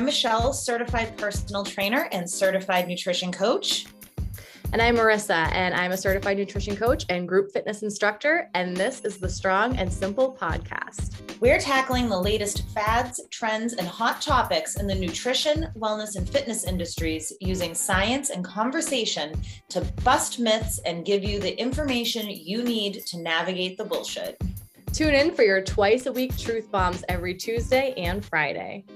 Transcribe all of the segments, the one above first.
I'm Michelle, certified personal trainer and certified nutrition coach. And I'm Marissa, and I'm a certified nutrition coach and group fitness instructor. And this is the Strong and Simple podcast. We're tackling the latest fads, trends, and hot topics in the nutrition, wellness, and fitness industries using science and conversation to bust myths and give you the information you need to navigate the bullshit. Tune in for your twice a week truth bombs every Tuesday and Friday.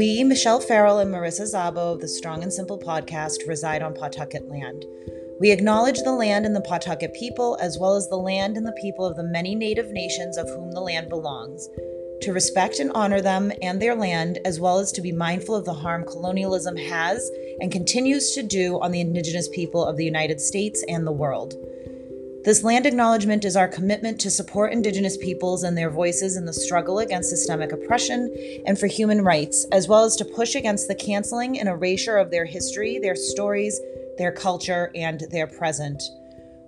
We, Michelle Farrell and Marissa Zabo of the Strong and Simple podcast, reside on Pawtucket land. We acknowledge the land and the Pawtucket people, as well as the land and the people of the many Native nations of whom the land belongs, to respect and honor them and their land, as well as to be mindful of the harm colonialism has and continues to do on the Indigenous people of the United States and the world. This land acknowledgement is our commitment to support Indigenous peoples and their voices in the struggle against systemic oppression and for human rights, as well as to push against the canceling and erasure of their history, their stories, their culture, and their present.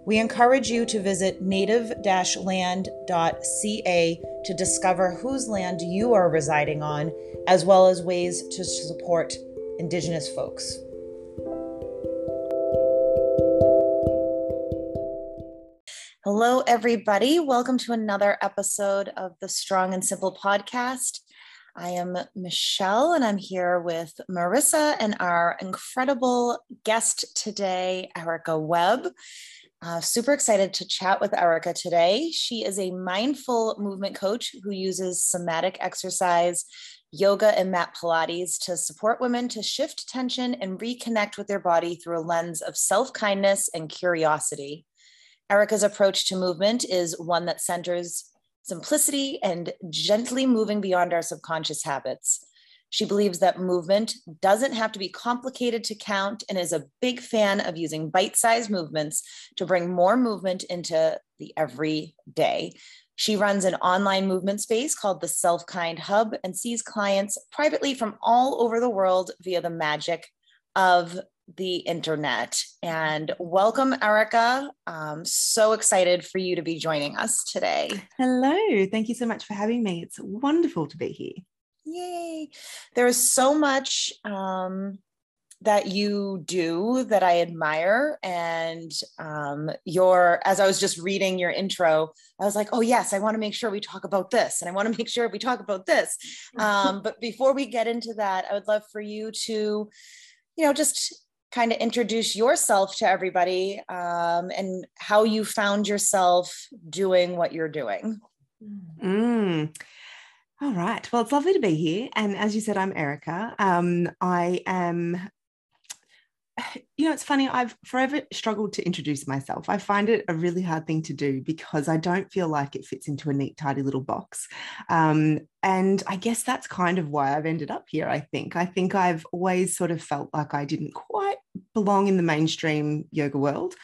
We encourage you to visit native land.ca to discover whose land you are residing on, as well as ways to support Indigenous folks. Hello, everybody. Welcome to another episode of the Strong and Simple podcast. I am Michelle and I'm here with Marissa and our incredible guest today, Erica Webb. Uh, super excited to chat with Erica today. She is a mindful movement coach who uses somatic exercise, yoga, and mat Pilates to support women to shift tension and reconnect with their body through a lens of self kindness and curiosity. Erica's approach to movement is one that centers simplicity and gently moving beyond our subconscious habits. She believes that movement doesn't have to be complicated to count and is a big fan of using bite sized movements to bring more movement into the everyday. She runs an online movement space called the Self Kind Hub and sees clients privately from all over the world via the magic of the internet. And welcome, Erica. I'm so excited for you to be joining us today. Hello. Thank you so much for having me. It's wonderful to be here. Yay. There's so much um, that you do that I admire. And um, your, as I was just reading your intro, I was like, oh, yes, I want to make sure we talk about this. And I want to make sure we talk about this. Um, but before we get into that, I would love for you to, you know, just kind of introduce yourself to everybody um, and how you found yourself doing what you're doing. Mm. All right. Well, it's lovely to be here. And as you said, I'm Erica. Um, I am you know, it's funny. I've forever struggled to introduce myself. I find it a really hard thing to do because I don't feel like it fits into a neat, tidy little box. Um, and I guess that's kind of why I've ended up here. I think. I think I've always sort of felt like I didn't quite belong in the mainstream yoga world.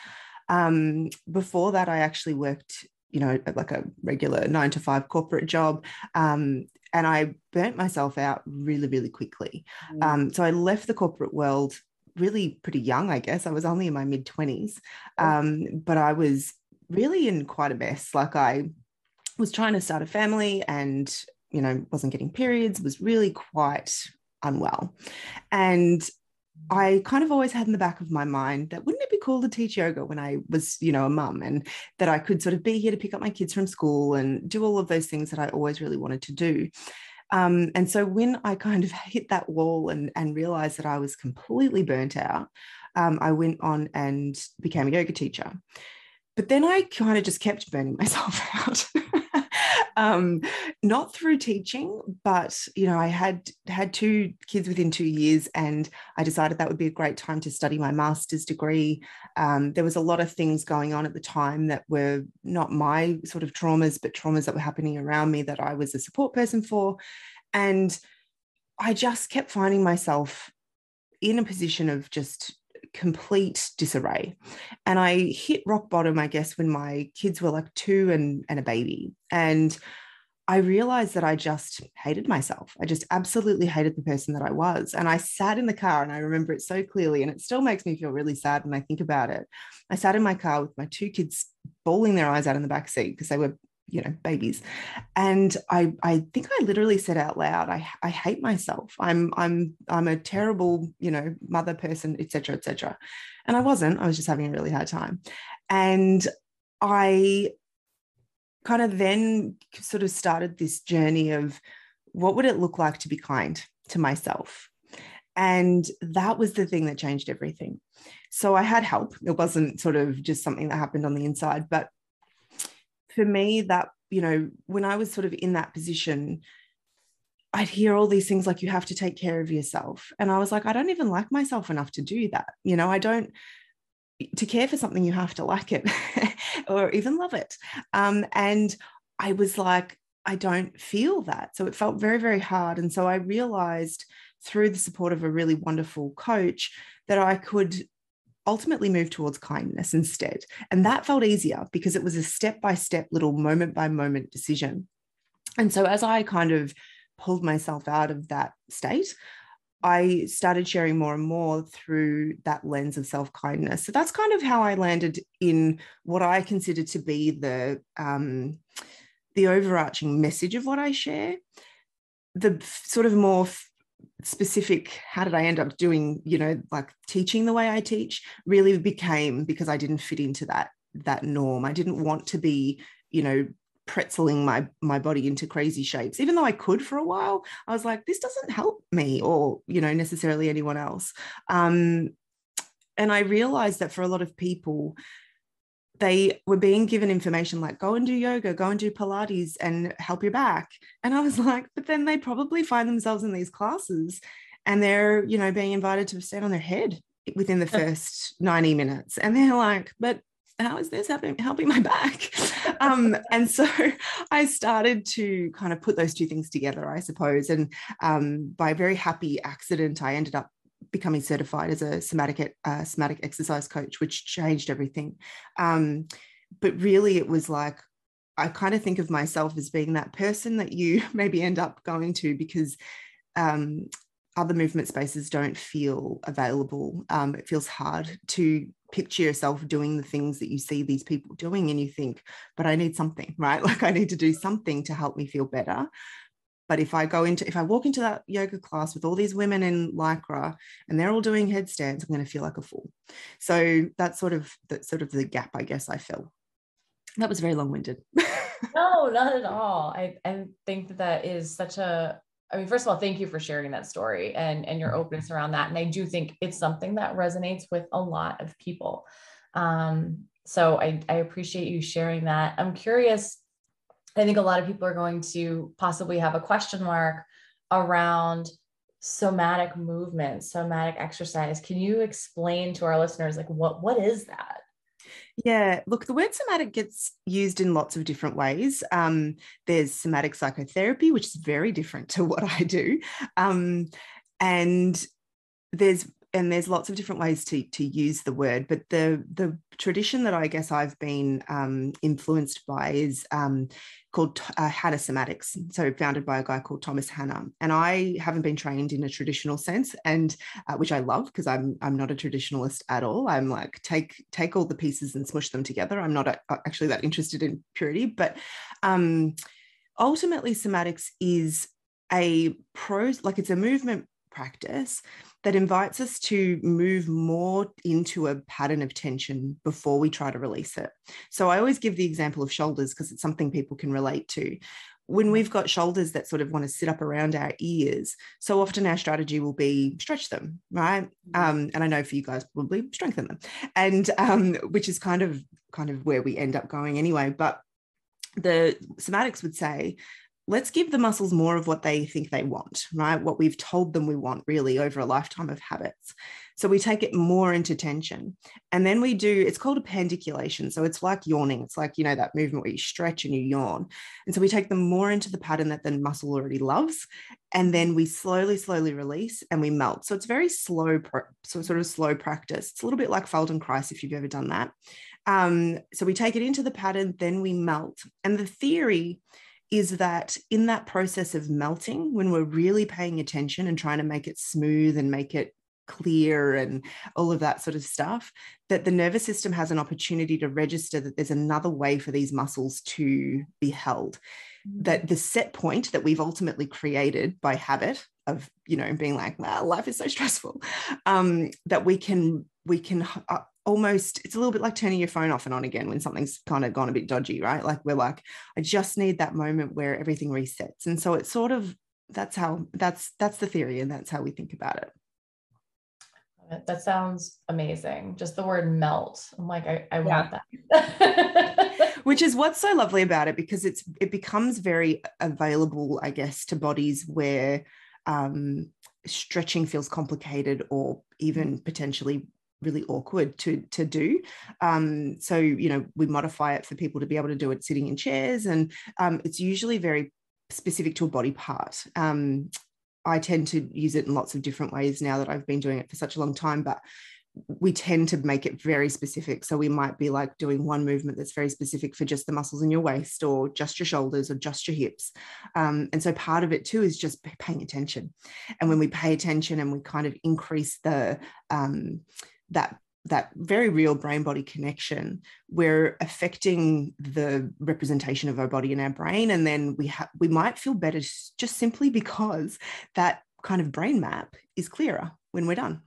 Um, before that, I actually worked, you know, like a regular nine to five corporate job. Um, and I burnt myself out really, really quickly. Mm. Um, so I left the corporate world really pretty young, I guess. I was only in my mid 20s, um, but I was really in quite a mess. Like I was trying to start a family and, you know, wasn't getting periods, was really quite unwell. And I kind of always had in the back of my mind that wouldn't it be cool to teach yoga when I was, you know, a mum and that I could sort of be here to pick up my kids from school and do all of those things that I always really wanted to do. Um, and so when I kind of hit that wall and, and realized that I was completely burnt out, um, I went on and became a yoga teacher. But then I kind of just kept burning myself out. Um, not through teaching, but you know, I had had two kids within two years, and I decided that would be a great time to study my master's degree. Um, there was a lot of things going on at the time that were not my sort of traumas, but traumas that were happening around me that I was a support person for, and I just kept finding myself in a position of just complete disarray. And I hit rock bottom, I guess, when my kids were like two and, and a baby. And I realized that I just hated myself. I just absolutely hated the person that I was. And I sat in the car and I remember it so clearly. And it still makes me feel really sad when I think about it. I sat in my car with my two kids bawling their eyes out in the back seat because they were, you know, babies. And I, I think I literally said out loud, I, I hate myself. I'm, I'm, I'm a terrible, you know, mother person, etc., etc. And I wasn't, I was just having a really hard time. And I kind of then sort of started this journey of what would it look like to be kind to myself? And that was the thing that changed everything. So I had help. It wasn't sort of just something that happened on the inside. But for me, that, you know, when I was sort of in that position, I'd hear all these things like, you have to take care of yourself. And I was like, I don't even like myself enough to do that. You know, I don't, to care for something, you have to like it or even love it. Um, and I was like, I don't feel that. So it felt very, very hard. And so I realized through the support of a really wonderful coach that I could ultimately move towards kindness instead. And that felt easier because it was a step by step, little moment by moment decision. And so as I kind of pulled myself out of that state, I started sharing more and more through that lens of self kindness. So that's kind of how I landed in what I consider to be the um, the overarching message of what I share. The sort of more specific, how did I end up doing, you know, like teaching the way I teach, really became because I didn't fit into that that norm. I didn't want to be, you know, pretzeling my my body into crazy shapes even though i could for a while i was like this doesn't help me or you know necessarily anyone else um, and i realized that for a lot of people they were being given information like go and do yoga go and do pilates and help your back. And i was like but then they probably find themselves in these classes and they're you know being invited to stand on their head within the first 90 minutes. And they're like but how is this helping helping my back? Um, and so i started to kind of put those two things together i suppose. And um, by a very happy accident i ended up becoming certified as a somatic uh, somatic exercise coach which changed everything. Um, but really it was like i kind of think of myself as being that person that you maybe end up going to because um, other movement spaces don't feel available. Um, it feels hard to picture yourself doing the things that you see these people doing and you think but i need something right? Like i need to do something to help me feel better but if i go into if i walk into that yoga class with all these women in lycra and they're all doing headstands i'm going to feel like a fool so that's sort of that's sort of the gap i guess i fill that was very long-winded no not at all i, I think that that is such a I mean, first of all, thank you for sharing that story and, and your openness around that. And I do think it's something that resonates with a lot of people. Um, so I, I appreciate you sharing that. I'm curious. I think a lot of people are going to possibly have a question mark around somatic movement, somatic exercise. Can you explain to our listeners, like, what, what is that? Yeah, look, the word somatic gets used in lots of different ways. Um, there's somatic psychotherapy, which is very different to what I do. Um, and there's and there's lots of different ways to to use the word, but the the tradition that I guess I've been um, influenced by is um, called uh, Hanna Somatics, so founded by a guy called Thomas Hanna. And I haven't been trained in a traditional sense, and uh, which I love because I'm I'm not a traditionalist at all. I'm like take take all the pieces and smush them together. I'm not a, actually that interested in purity, but um, ultimately, somatics is a pros like it's a movement practice that invites us to move more into a pattern of tension before we try to release it. So I always give the example of shoulders because it's something people can relate to. When we've got shoulders that sort of want to sit up around our ears, so often our strategy will be stretch them, right? Mm-hmm. Um, and I know for you guys probably strengthen them, and um, which is kind of kind of where we end up going anyway. But the somatics would say let's give the muscles more of what they think they want, right? What we've told them we want, really, over a lifetime of habits. So we take it more into tension. And then we do, it's called a pandiculation. So it's like yawning. It's like, you know, that movement where you stretch and you yawn. And so we take them more into the pattern that the muscle already loves. And then we slowly, slowly release and we melt. So it's very slow, so sort of slow practice. It's a little bit like Feldenkrais if you've ever done that. Um, so we take it into the pattern, then we melt. And the theory is that in that process of melting, when we're really paying attention and trying to make it smooth and make it clear and all of that sort of stuff, that the nervous system has an opportunity to register that there's another way for these muscles to be held. That the set point that we've ultimately created by habit of, you know, being like, wow, life is so stressful, um, that we can we can uh, almost it's a little bit like turning your phone off and on again when something's kind of gone a bit dodgy right? Like we're like i just need that moment where everything resets. And so it's sort of that's how that's that's the theory and that's how we think about it. That sounds amazing. Just the word melt. I'm like i, I want that. Which is what's so lovely about it because it's it becomes very available i guess to bodies where um, stretching feels complicated or even potentially really awkward to to do um, so you know we modify it for people to be able to do it sitting in chairs and um, it's usually very specific to a body part um, i tend to use it in lots of different ways now that i've been doing it for such a long time but we tend to make it very specific. So we might be like doing one movement that's very specific for just the muscles in your waist or just your shoulders or just your hips. Um, and so part of it too is just paying attention. And when we pay attention and we kind of increase the um, that that very real brain body connection we're affecting the representation of our body in our brain. And then we have we might feel better just simply because that kind of brain map is clearer when we're done.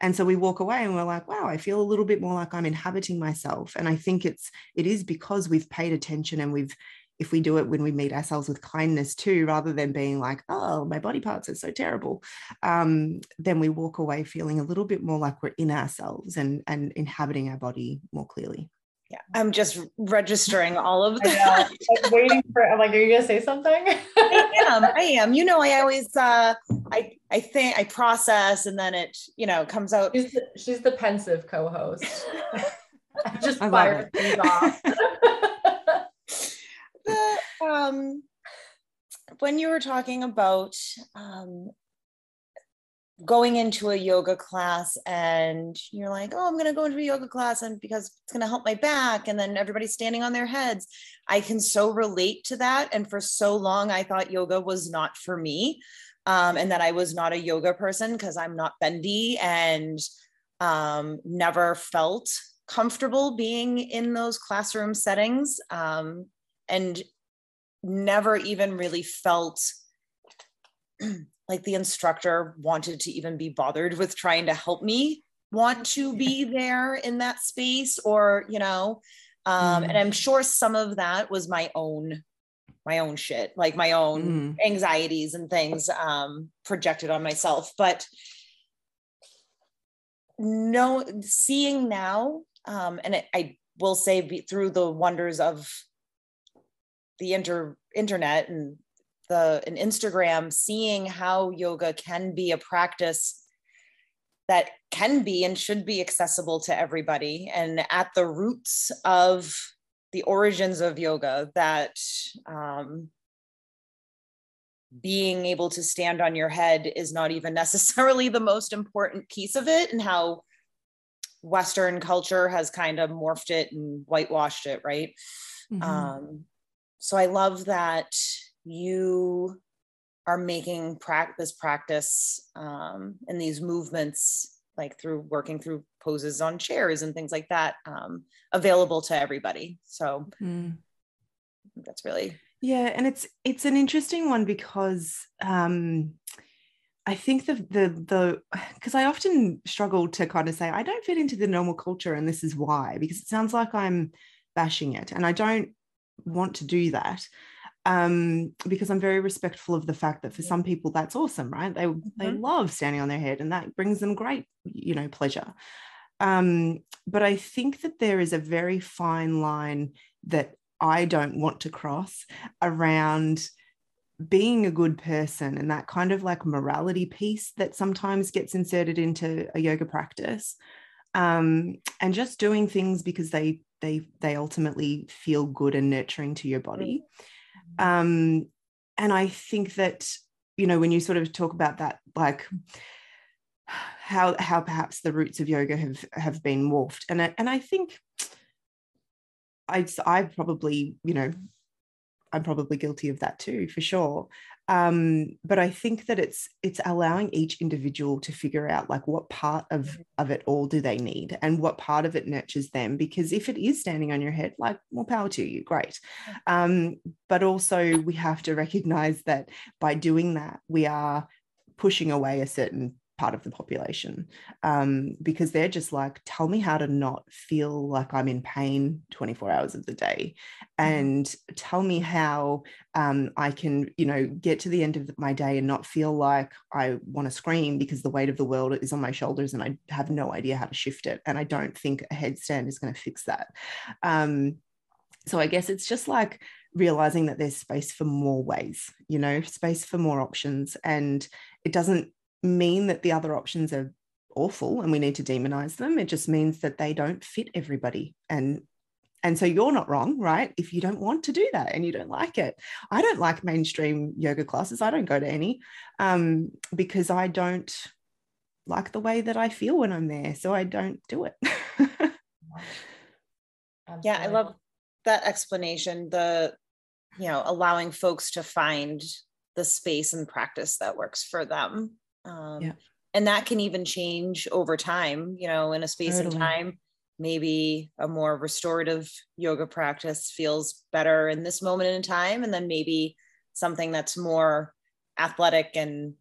And so we walk away and we're like wow i feel a little bit more like i'm inhabiting myself. And i think it's it is because we've paid attention and we've if we do it when we meet ourselves with kindness too, rather than being like, oh, my body parts are so terrible, um, then we walk away feeling a little bit more like we're in ourselves and, and inhabiting our body more clearly. Yeah, I'm just registering all of that. I'm waiting for. I'm like, are you gonna say something? I am. I am. You know, I always, uh, I, I think I process, and then it, you know, comes out. She's the, she's the pensive co-host. Just fire things off um, when you were talking about um, going into a yoga class and you're like, oh, I'm going to go into a yoga class and because it's going to help my back. And then everybody's standing on their heads. I can so relate to that. And for so long, I thought yoga was not for me um, and that I was not a yoga person because I'm not bendy and um, never felt comfortable being in those classroom settings. Um, and never even really felt like the instructor wanted to even be bothered with trying to help me want to be there in that space or you know um, mm. and i'm sure some of that was my own my own shit like my own mm. anxieties and things um, projected on myself but no seeing now um, and it, i will say be, through the wonders of the inter internet and the and Instagram, seeing how yoga can be a practice that can be and should be accessible to everybody and at the roots of the origins of yoga that um, being able to stand on your head is not even necessarily the most important piece of it and how western culture has kind of morphed it and whitewashed it right mm-hmm. um, so I love that you are making pra- this practice um, and these movements, like through working through poses on chairs and things like that, um, available to everybody. So mm. that's really yeah, and it's it's an interesting one because um, I think the the the because I often struggle to kind of say I don't fit into the normal culture and this is why because it sounds like I'm bashing it and I don't want to do that um, because I'm very respectful of the fact that for some people that's awesome, right? They mm-hmm. they love standing on their head, and that brings them great, you know, pleasure. Um, but I think that there is a very fine line that I don't want to cross around being a good person and that kind of like morality piece that sometimes gets inserted into a yoga practice um, and just doing things because they they they ultimately feel good and nurturing to your body mm. um and i think that you know when you sort of talk about that like how how perhaps the roots of yoga have have been morphed and I, and i think i i probably you know I'm probably guilty of that too, for sure. Um, but I think that it's it's allowing each individual to figure out like what part of mm-hmm. of it all do they need and what part of it nurtures them. Because if it is standing on your head, like more power to you, great. Um, but also we have to recognize that by doing that, we are pushing away a certain part of the population um, because they're just like, tell me how to not feel like I'm in pain 24 hours of the day mm-hmm. and tell me how um, I can, you know, get to the end of my day and not feel like I want to scream because the weight of the world is on my shoulders and I have no idea how to shift it. And I don't think a headstand is going to fix that. Um, so I guess it's just like realizing that there's space for more ways, you know, space for more options. And it doesn't mean that the other options are awful and we need to demonize them. It just means that they don't fit everybody. And and so you're not wrong, right? If you don't want to do that and you don't like it. I don't like mainstream yoga classes. I don't go to any um, because I don't like the way that I feel when I'm there. So I don't do it. yeah, I love that explanation. The, you know, allowing folks to find the space and practice that works for them um, yeah. and that can even change over time you know in a space totally. and time maybe a more restorative yoga practice feels better in this moment in time and then maybe something that's more athletic and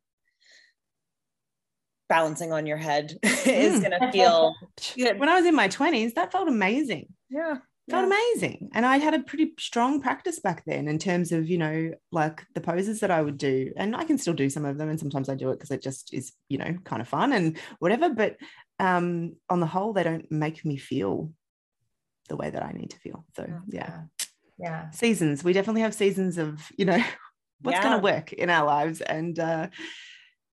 balancing on your head is going to feel good. when i was in my 20s that felt amazing yeah felt amazing. And I had a pretty strong practice back then in terms of, you know, like the poses that I would do. And I can still do some of them. And sometimes I do it because it just is, you know, kind of fun and whatever. But um, on the whole, they don't make me feel the way that I need to feel. So, yeah. Yeah. Seasons. We definitely have seasons of, you know, what's yeah. going to work in our lives. And uh,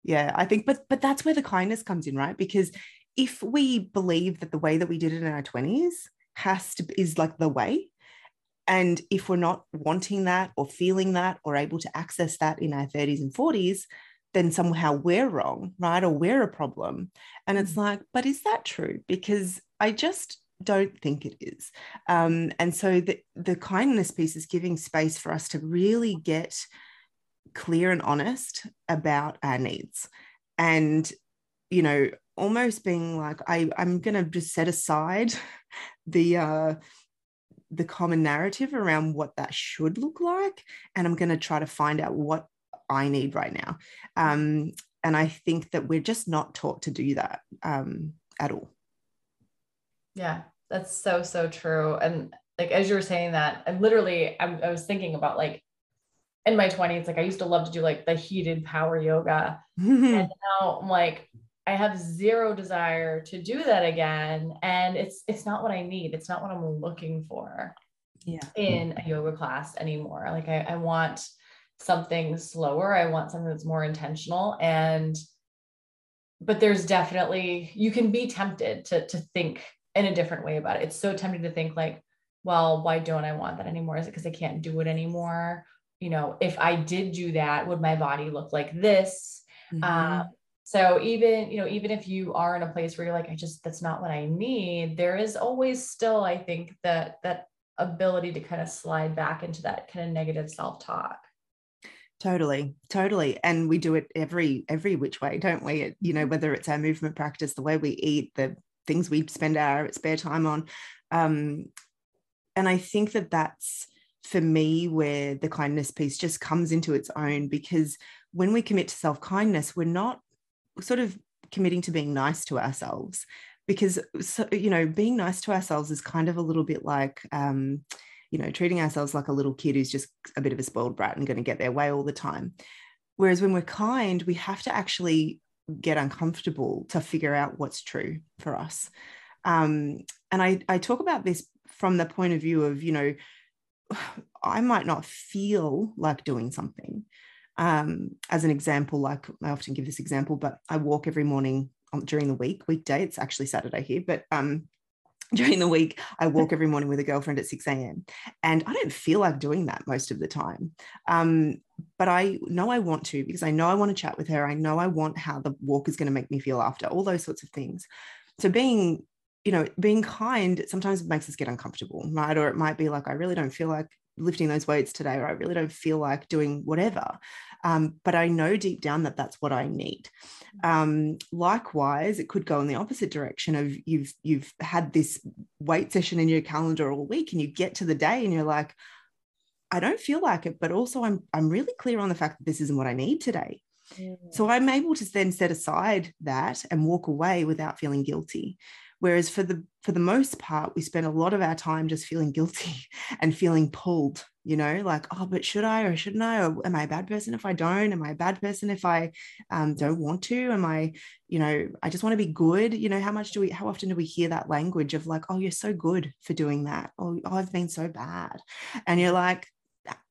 yeah, I think, but, but that's where the kindness comes in, right? Because if we believe that the way that we did it in our 20s has to is like the way. And if we're not wanting that or feeling that or able to access that in our 30s and 40s then somehow we're wrong right? Or we're a problem. And it's mm. like but is that true? Because i just don't think it is. Um, and so the, the kindness piece is giving space for us to really get clear and honest about our needs. And you know almost being like I, i'm going to just set aside the uh, the common narrative around what that should look like, and I'm going to try to find out what I need right now. Um, and I think that we're just not taught to do that um, at all. Yeah, that's so so true. And like as you were saying that, and literally, I, I was thinking about like in my 20s, like I used to love to do like the heated power yoga, and now I'm like I have zero desire to do that again. And it's it's not what I need. It's not what I'm looking for yeah. in a yoga class anymore. Like I, I want something slower. I want something that's more intentional. And but there's definitely you can be tempted to to think in a different way about it. It's so tempting to think like, well, why don't I want that anymore? Is it because I can't do it anymore? You know, if I did do that, would my body look like this? Mm-hmm. Uh, so even, you know, even if you are in a place where you're like, I just, that's not what I need, there is always still, I think that that ability to kind of slide back into that kind of negative self-talk. Totally, totally. And we do it every, every which way, don't we? It, you know, whether it's our movement practice, the way we eat, the things we spend our spare time on. Um, and I think that that's for me where the kindness piece just comes into its own because when we commit to self kindness, we're not sort of committing to being nice to ourselves because so, you know being nice to ourselves is kind of a little bit like um, you know treating ourselves like a little kid who's just a bit of a spoiled brat and going to get their way all the time. Whereas when we're kind we have to actually get uncomfortable to figure out what's true for us. Um, and I, I talk about this from the point of view of you know i might not feel like doing something um, as an example, like I often give this example, but I walk every morning on, during the week, weekday. It's actually Saturday here, but um, during the week, I walk every morning with a girlfriend at 6 a.m. And I don't feel like doing that most of the time. Um, but I know I want to because I know I want to chat with her. I know I want how the walk is going to make me feel after, all those sorts of things. So being you know, being kind sometimes makes us get uncomfortable, right? Or it might be like, I really don't feel like lifting those weights today or i really don't feel like doing whatever um, but i know deep down that that's what i need. Um, likewise it could go in the opposite direction of you've you've had this weight session in your calendar all week and you get to the day and you're like i don't feel like it but also i'm i'm really clear on the fact that this isn't what i need today. So I'm able to then set aside that and walk away without feeling guilty. Whereas for the for the most part, we spend a lot of our time just feeling guilty and feeling pulled, you know, like, oh, but should I or shouldn't I? Or am I a bad person if I don't? Am I a bad person if I um, don't want to? Am I, you know, I just want to be good? You know, how much do we, how often do we hear that language of like, oh, you're so good for doing that? Or oh I've been so bad. And you're like,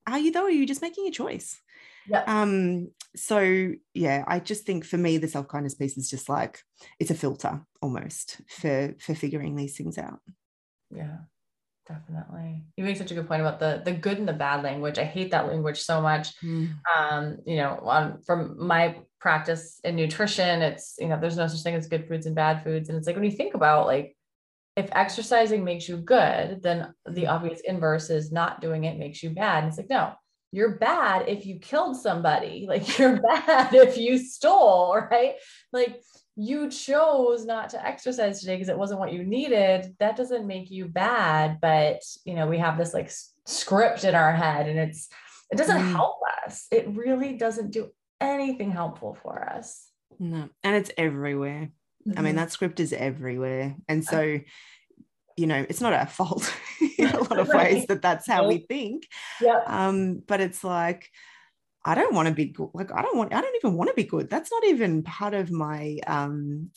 are you though? Are you just making a choice? Yeah. Um, so yeah, I just think for me, the self-kindness piece is just like it's a filter almost for for figuring these things out. Yeah, definitely. You make such a good point about the the good and the bad language. I hate that language so much. Mm. Um, you know, on from my practice in nutrition, it's you know, there's no such thing as good foods and bad foods. And it's like when you think about like if exercising makes you good, then the obvious inverse is not doing it makes you bad. And it's like, no, you're bad if you killed somebody. Like you're bad if you stole right? Like you chose not to exercise today because it wasn't what you needed. That doesn't make you bad but you know we have this like script in our head and it's it doesn't mm. help us. It really doesn't do anything helpful for us. No and it's everywhere. Mm-hmm. i mean mm-hmm. that script is everywhere. And so you know it's not our fault a lot of right. ways that that's how we think yeah um but it's like i don't want to be good like i don't want i don't even want to be good that's not even part of my um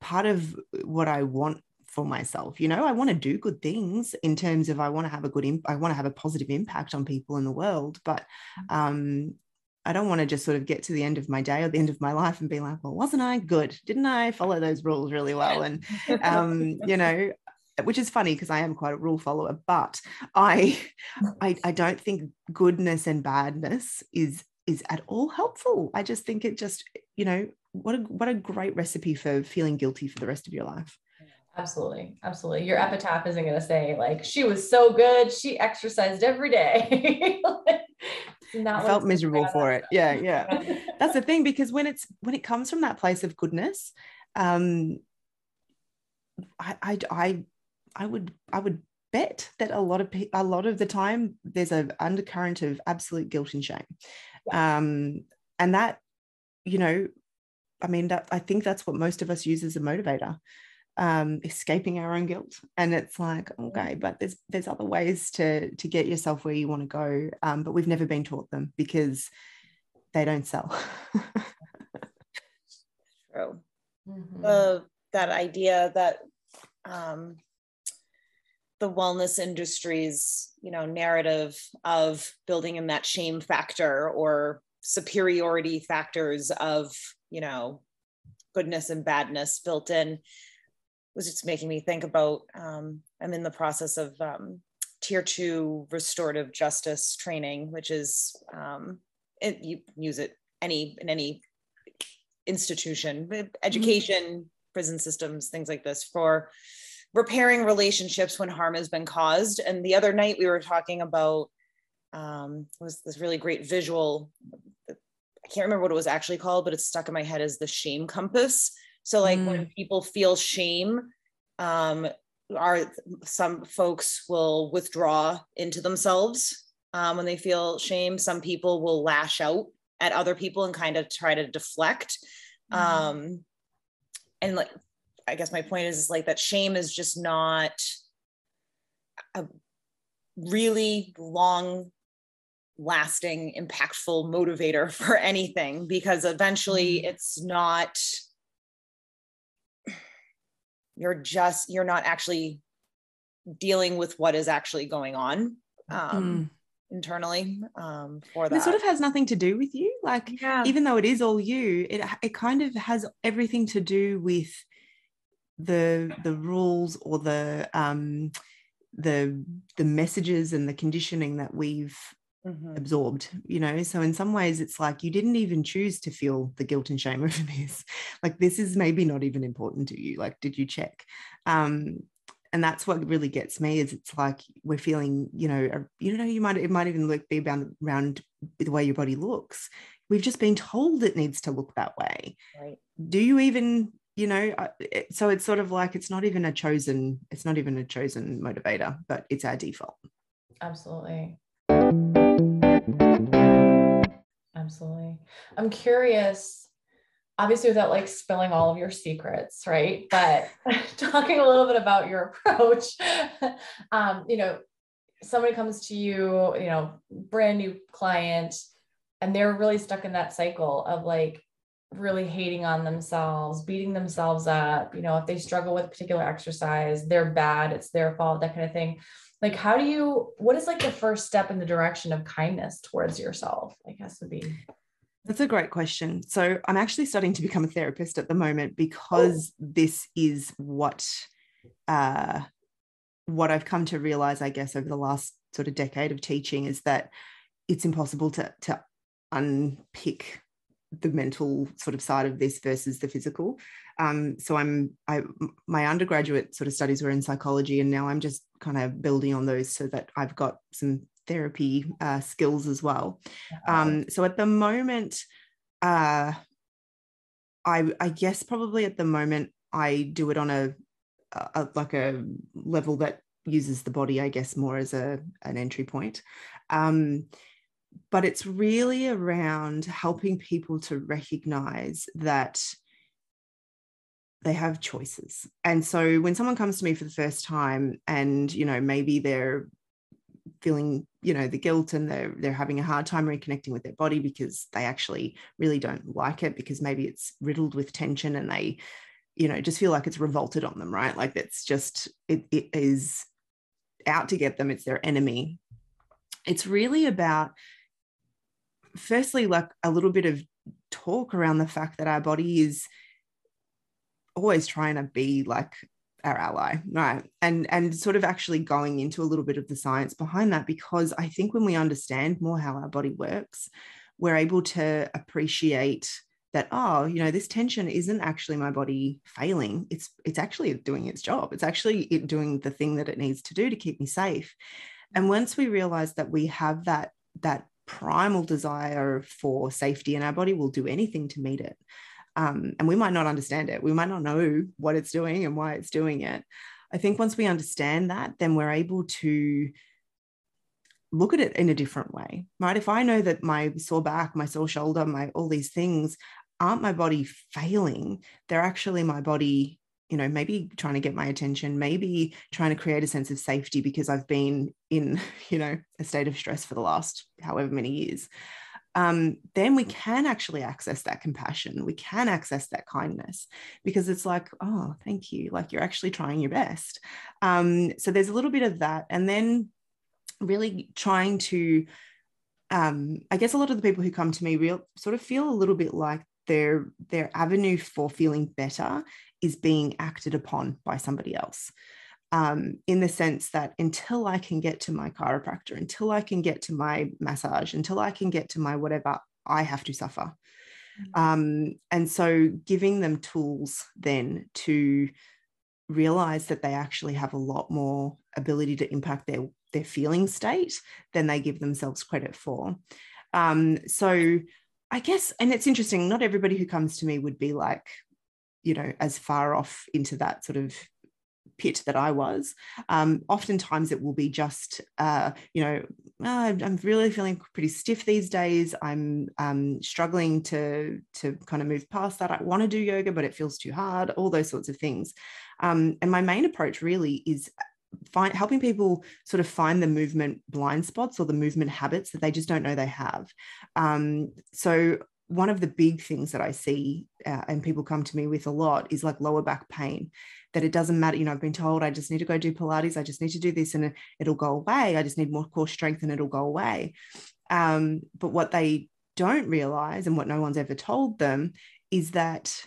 part of what i want for myself you know i want to do good things in terms of i want to have a good imp- i want to have a positive impact on people in the world but mm. um I don't want to just sort of get to the end of my day or the end of my life and be like, well, wasn't I good? Didn't I follow those rules really well? And, um, you know, which is funny because I am quite a rule follower, but I, I I don't think goodness and badness is is at all helpful. I just think it just, you know, what a what a great recipe for feeling guilty for the rest of your life. Absolutely. Absolutely. Your epitaph isn't going to say like she was so good, she exercised every day. I felt miserable for it. Yeah, yeah. That's the thing because when it's when it comes from that place of goodness, um I, I, I I would I would bet that a lot of a lot of the time there's an undercurrent of absolute guilt and shame, yeah. um, and that you know, I mean that I think that's what most of us use as a motivator, um, escaping our own guilt. And it's like okay, but there's there's other ways to to get yourself where you want to go, um, but we've never been taught them because they don't sell. True. Mm-hmm. Uh, that idea that um, the wellness industry's you know narrative of building in that shame factor or superiority factors of you know goodness and badness built in was just making me think about um, i'm in the process of um, tier two restorative justice training which is um, it, you use it any in any institution mm-hmm. education prison systems things like this for repairing relationships when harm has been caused. And the other night we were talking about um, was this really great visual. I can't remember what it was actually called, but it's stuck in my head as the shame compass. So like mm. when people feel shame, um, are some folks will withdraw into themselves um, when they feel shame. Some people will lash out at other people and kind of try to deflect. Mm. Um, and like I guess my point is, is like that shame is just not a really long lasting impactful motivator for anything because eventually mm-hmm. it's not you're just you're not actually dealing with what is actually going on um, mm. internally um, for that. It sort of has nothing to do with you. Like, yeah. even though it is all you, it it kind of has everything to do with the the rules or the um, the the messages and the conditioning that we've mm-hmm. absorbed you know? So in some ways it's like you didn't even choose to feel the guilt and shame over this. Like this is maybe not even important to you. Like did you check? Um and that's what really gets me is it's like we're feeling you know you know you might it might even look be around around the way your body looks. We've just been told it needs to look that way. Right. Do you even you know so it's sort of like it's not even a chosen it's not even a chosen motivator but it's our default. Absolutely. Absolutely. I'm curious obviously without like spilling all of your secrets right? But talking a little bit about your approach um you know somebody comes to you you know brand new client and they're really stuck in that cycle of like really hating on themselves, beating themselves up. You know, if they struggle with particular exercise, they're bad, it's their fault, that kind of thing. Like, how do you, what is like the first step in the direction of kindness towards yourself? I guess would be. That's a great question. So, I'm actually starting to become a therapist at the moment because oh. this is what, uh, what I've come to realize, I guess, over the last sort of decade of teaching is that it's impossible to, to unpick the mental sort of side of this versus the physical. Um, so I'm I my undergraduate sort of studies were in psychology, and now I'm just kind of building on those so that I've got some therapy uh, skills as well. Um, so at the moment, uh, I I guess probably at the moment I do it on a, a like a level that uses the body, I guess, more as a an entry point. Um, but it's really around helping people to recognize that they have choices. And so when someone comes to me for the first time and, you know, maybe they're feeling, you know, the guilt and they're they're having a hard time reconnecting with their body because they actually really don't like it because maybe it's riddled with tension and they, you know, just feel like it's revolted on them, right? Like it's just it, it is out to get them, it's their enemy. It's really about firstly, like a little bit of talk around the fact that our body is always trying to be like our ally right? And and sort of actually going into a little bit of the science behind that because i think when we understand more how our body works we're able to appreciate that oh you know this tension isn't actually my body failing. It's it's actually doing its job. It's actually it doing the thing that it needs to do to keep me safe. And once we realize that we have that that primal desire for safety, and our body will do anything to meet it. Um, and we might not understand it. We might not know what it's doing and why it's doing it. I think once we understand that, then we're able to look at it in a different way, right? If I know that my sore back, my sore shoulder, my all these things aren't my body failing, they're actually my body you know maybe trying to get my attention maybe trying to create a sense of safety because i've been in you know a state of stress for the last however many years. Um, then we can actually access that compassion. We can access that kindness because it's like oh thank you. Like you're actually trying your best. Um, so there's a little bit of that. And then really trying to um, i guess a lot of the people who come to me real sort of feel a little bit like their their avenue for feeling better is being acted upon by somebody else. Um, in the sense that until I can get to my chiropractor, until I can get to my massage, until I can get to my whatever, I have to suffer. Mm-hmm. Um, and so giving them tools then to realize that they actually have a lot more ability to impact their their feeling state than they give themselves credit for. Um, so I guess, and it's interesting, not everybody who comes to me would be like, you know, as far off into that sort of pit that I was. Um, oftentimes it will be just, uh, you know, oh, I'm really feeling pretty stiff these days. I'm um, struggling to to kind of move past that. I want to do yoga, but it feels too hard. All those sorts of things. Um, and my main approach really is find helping people sort of find the movement blind spots or the movement habits that they just don't know they have. Um, so one of the big things that I see uh, and people come to me with a lot is like lower back pain. That it doesn't matter, you know, I've been told I just need to go do Pilates, I just need to do this and it'll go away. I just need more core strength and it'll go away. Um, but what they don't realize and what no one's ever told them is that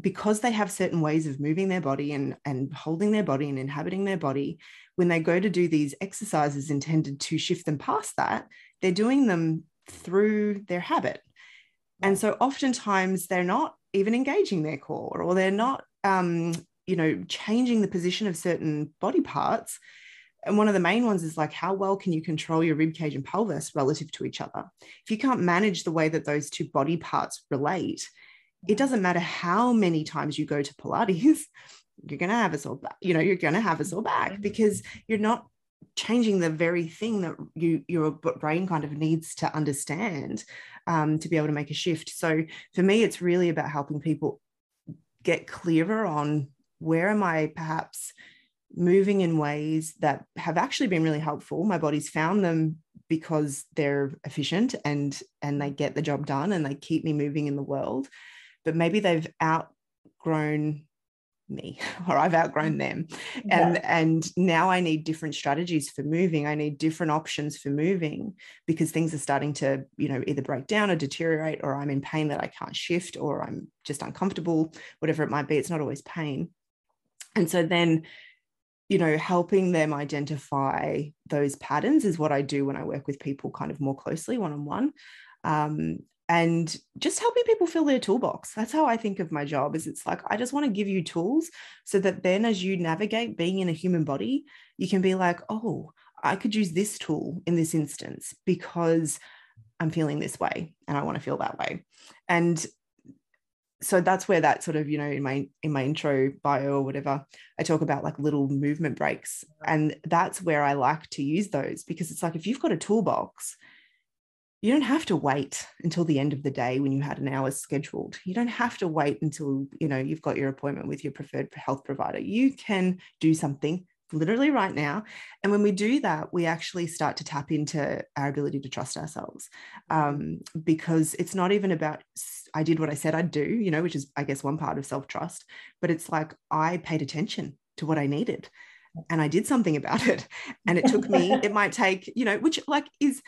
because they have certain ways of moving their body and, and holding their body and inhabiting their body, when they go to do these exercises intended to shift them past that, they're doing them through their habit. And so oftentimes they're not even engaging their core or they're not um, you know changing the position of certain body parts. And one of the main ones is like how well can you control your rib cage and pelvis relative to each other? If you can't manage the way that those two body parts relate it doesn't matter how many times you go to pilates you're going to have a sore back you know you're going to have a sore back mm-hmm. because you're not changing the very thing that you your brain kind of needs to understand um, to be able to make a shift. So for me it's really about helping people get clearer on where am i perhaps moving in ways that have actually been really helpful. My body's found them because they're efficient and and they get the job done and they keep me moving in the world but maybe they've outgrown me or I've outgrown them. And yeah. and now I need different strategies for moving. I need different options for moving because things are starting to, you know, either break down or deteriorate or I'm in pain that I can't shift or I'm just uncomfortable, whatever it might be. It's not always pain. And so then you know helping them identify those patterns is what I do when I work with people kind of more closely one on one and just helping people fill their toolbox. That's how i think of my job is it's like i just want to give you tools so that then as you navigate being in a human body you can be like oh i could use this tool in this instance because i'm feeling this way and i want to feel that way. And so that's where that sort of you know in my in my intro bio or whatever i talk about like little movement breaks. And that's where i like to use those because it's like if you've got a toolbox you don't have to wait until the end of the day when you had an hour scheduled. You don't have to wait until you know you've got your appointment with your preferred health provider. You can do something literally right now and when we do that we actually start to tap into our ability to trust ourselves um, because it's not even about i did what i said i'd do you know which is i guess one part of self-trust but it's like i paid attention to what i needed and i did something about it and it took me it might take you know which like is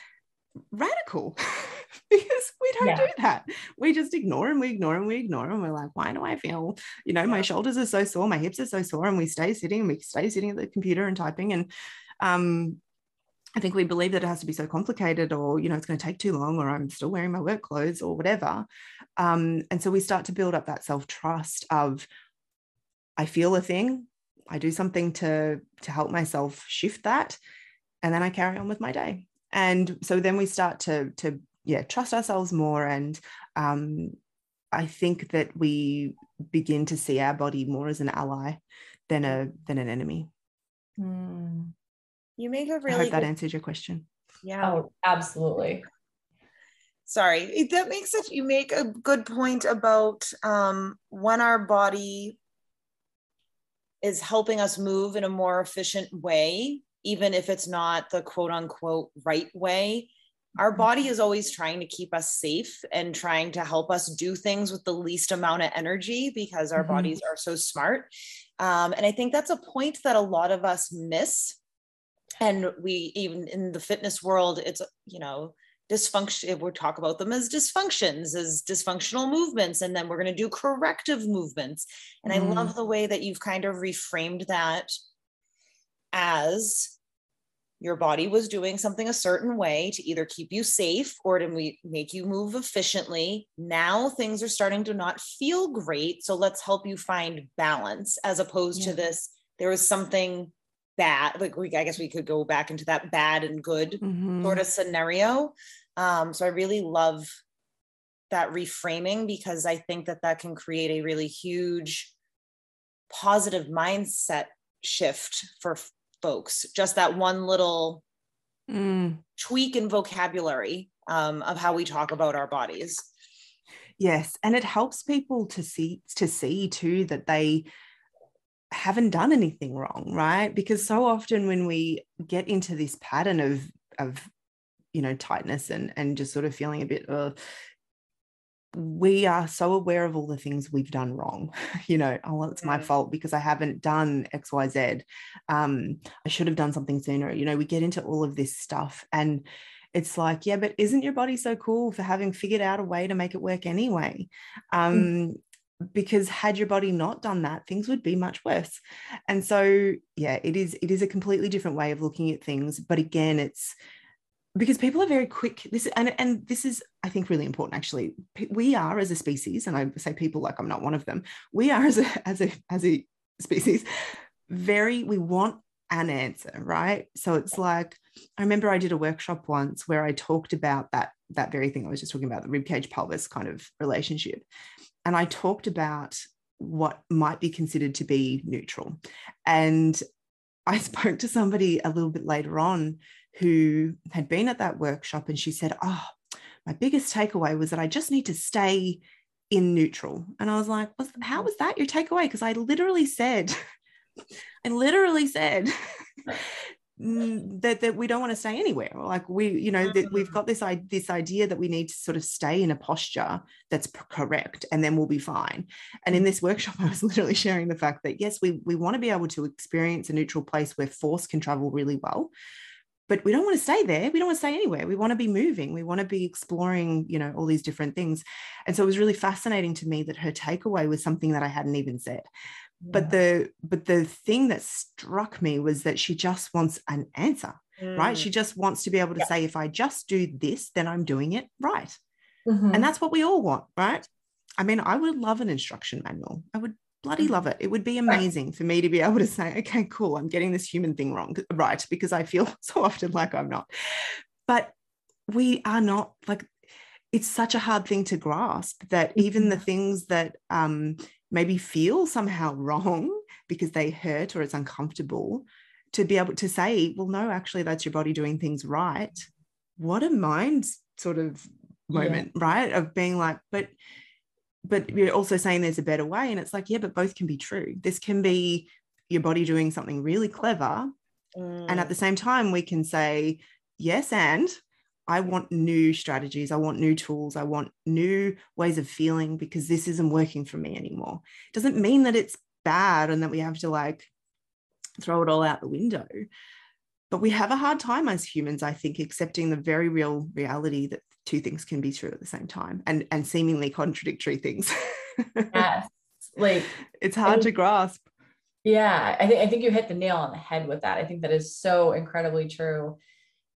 radical because we don't yeah. do that. We just ignore and we ignore and we ignore and we're like, why do I feel, you know, yeah. my shoulders are so sore, my hips are so sore, and we stay sitting and we stay sitting at the computer and typing. And um, I think we believe that it has to be so complicated or, you know, it's going to take too long or I'm still wearing my work clothes or whatever. Um, and so we start to build up that self-trust of I feel a thing, I do something to to help myself shift that, and then I carry on with my day and so then we start to to yeah trust ourselves more. And um, i think that we begin to see our body more as an ally than a than an enemy. Mm. you make a really I hope that answers your question. Yeah. Oh absolutely. Sorry. That makes it you make a good point about um, when our body is helping us move in a more efficient way even if it's not the quote unquote right way. Our mm-hmm. body is always trying to keep us safe and trying to help us do things with the least amount of energy because our mm-hmm. bodies are so smart. Um, and I think that's a point that a lot of us miss. And we, even in the fitness world, it's, you know, dysfunction we talk about them as dysfunctions as dysfunctional movements and then we're going to do corrective movements and mm. i love the way that you've kind of reframed that as your body was doing something a certain way to either keep you safe or to make you move efficiently. Now things are starting to not feel great. So let's help you find balance as opposed yeah. to this. There was something bad. Like we, I guess we could go back into that bad and good mm-hmm. sort of scenario. Um, so I really love that reframing because I think that that can create a really huge positive mindset shift for folks just that one little mm. tweak in vocabulary um, of how we talk about our bodies yes and it helps people to see to see too that they haven't done anything wrong right because so often when we get into this pattern of of you know tightness and and just sort of feeling a bit uh, we are so aware of all the things we've done wrong. You know, oh, well, it's my fault because I haven't done XYZ. Um, I should have done something sooner. You know, we get into all of this stuff and it's like, yeah, but isn't your body so cool for having figured out a way to make it work anyway? Um, mm. Because had your body not done that, things would be much worse. And so, yeah, it is. It is a completely different way of looking at things. But again, it's because people are very quick. This and, and this is i think really important actually. We are as a species and i say people like i'm not one of them we are as a as a as a species very we want an answer right? So it's like i remember i did a workshop once where i talked about that that very thing i was just talking about the ribcage pelvis kind of relationship. And i talked about what might be considered to be neutral. And i spoke to somebody a little bit later on who had been at that workshop and she said oh my biggest takeaway was that i just need to stay in neutral and i was like how was that your takeaway because i literally said I literally said that, that we don't want to stay anywhere. Like we, you know, that we've mm. got this, this idea that we need to sort of stay in a posture that's correct and then we'll be fine. And in this workshop, I was literally sharing the fact that yes, we, we want to be able to experience a neutral place where force can travel really well but we don't want to stay there we don't want to stay anywhere we want to be moving we want to be exploring you know all these different things. And so it was really fascinating to me that her takeaway was something that i hadn't even said. But the but the thing that struck me was that she just wants an answer mm. right? She just wants to be able to yeah. say if i just do this then i'm doing it right. Mm-hmm. and that's what we all want right? I mean i would love an instruction manual. I would bloody love it it would be amazing for me to be able to say okay cool i'm getting this human thing wrong right because i feel so often like i'm not but we are not like it's such a hard thing to grasp that even the mm-hmm. things that um, maybe feel somehow wrong because they hurt or it's uncomfortable to be able to say well no actually that's your body doing things right what a mind sort of moment yeah. right of being like but but you're also saying there's a better way and it's like yeah but both can be true this can be your body doing something really clever mm. and at the mm. same time we can say yes and I want new strategies. I want new tools. I want new ways of feeling because this isn't working for me anymore. It doesn't mean that it's bad and that we have to like throw it all out the window. But we have a hard time as humans, I think, accepting the very real reality that two things can be true at the same time and, and seemingly contradictory things. yes. Like it's hard to grasp. Yeah. I think I think you hit the nail on the head with that. I think that is so incredibly true.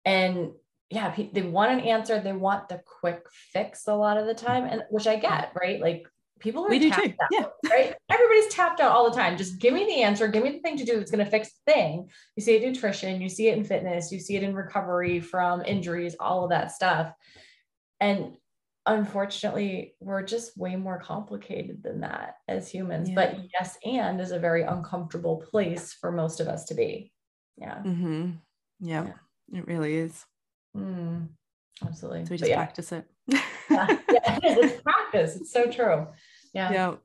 And yeah, they want an answer. They want the quick fix a lot of the time, and which I get, right? Like people are we do too. Out, yeah. right. Everybody's tapped out all the time. Just give me the answer. Give me the thing to do that's going to fix the thing. You see it in nutrition. You see it in fitness. You see it in recovery from injuries. All of that stuff. And unfortunately, we're just way more complicated than that as humans. Yeah. But yes, and is a very uncomfortable place for most of us to be. Yeah. Mm-hmm. Yeah, yeah, it really is. Mm, absolutely. So we just yeah. practice it. yeah. yeah, it's practice. It's so true. Yeah. yeah.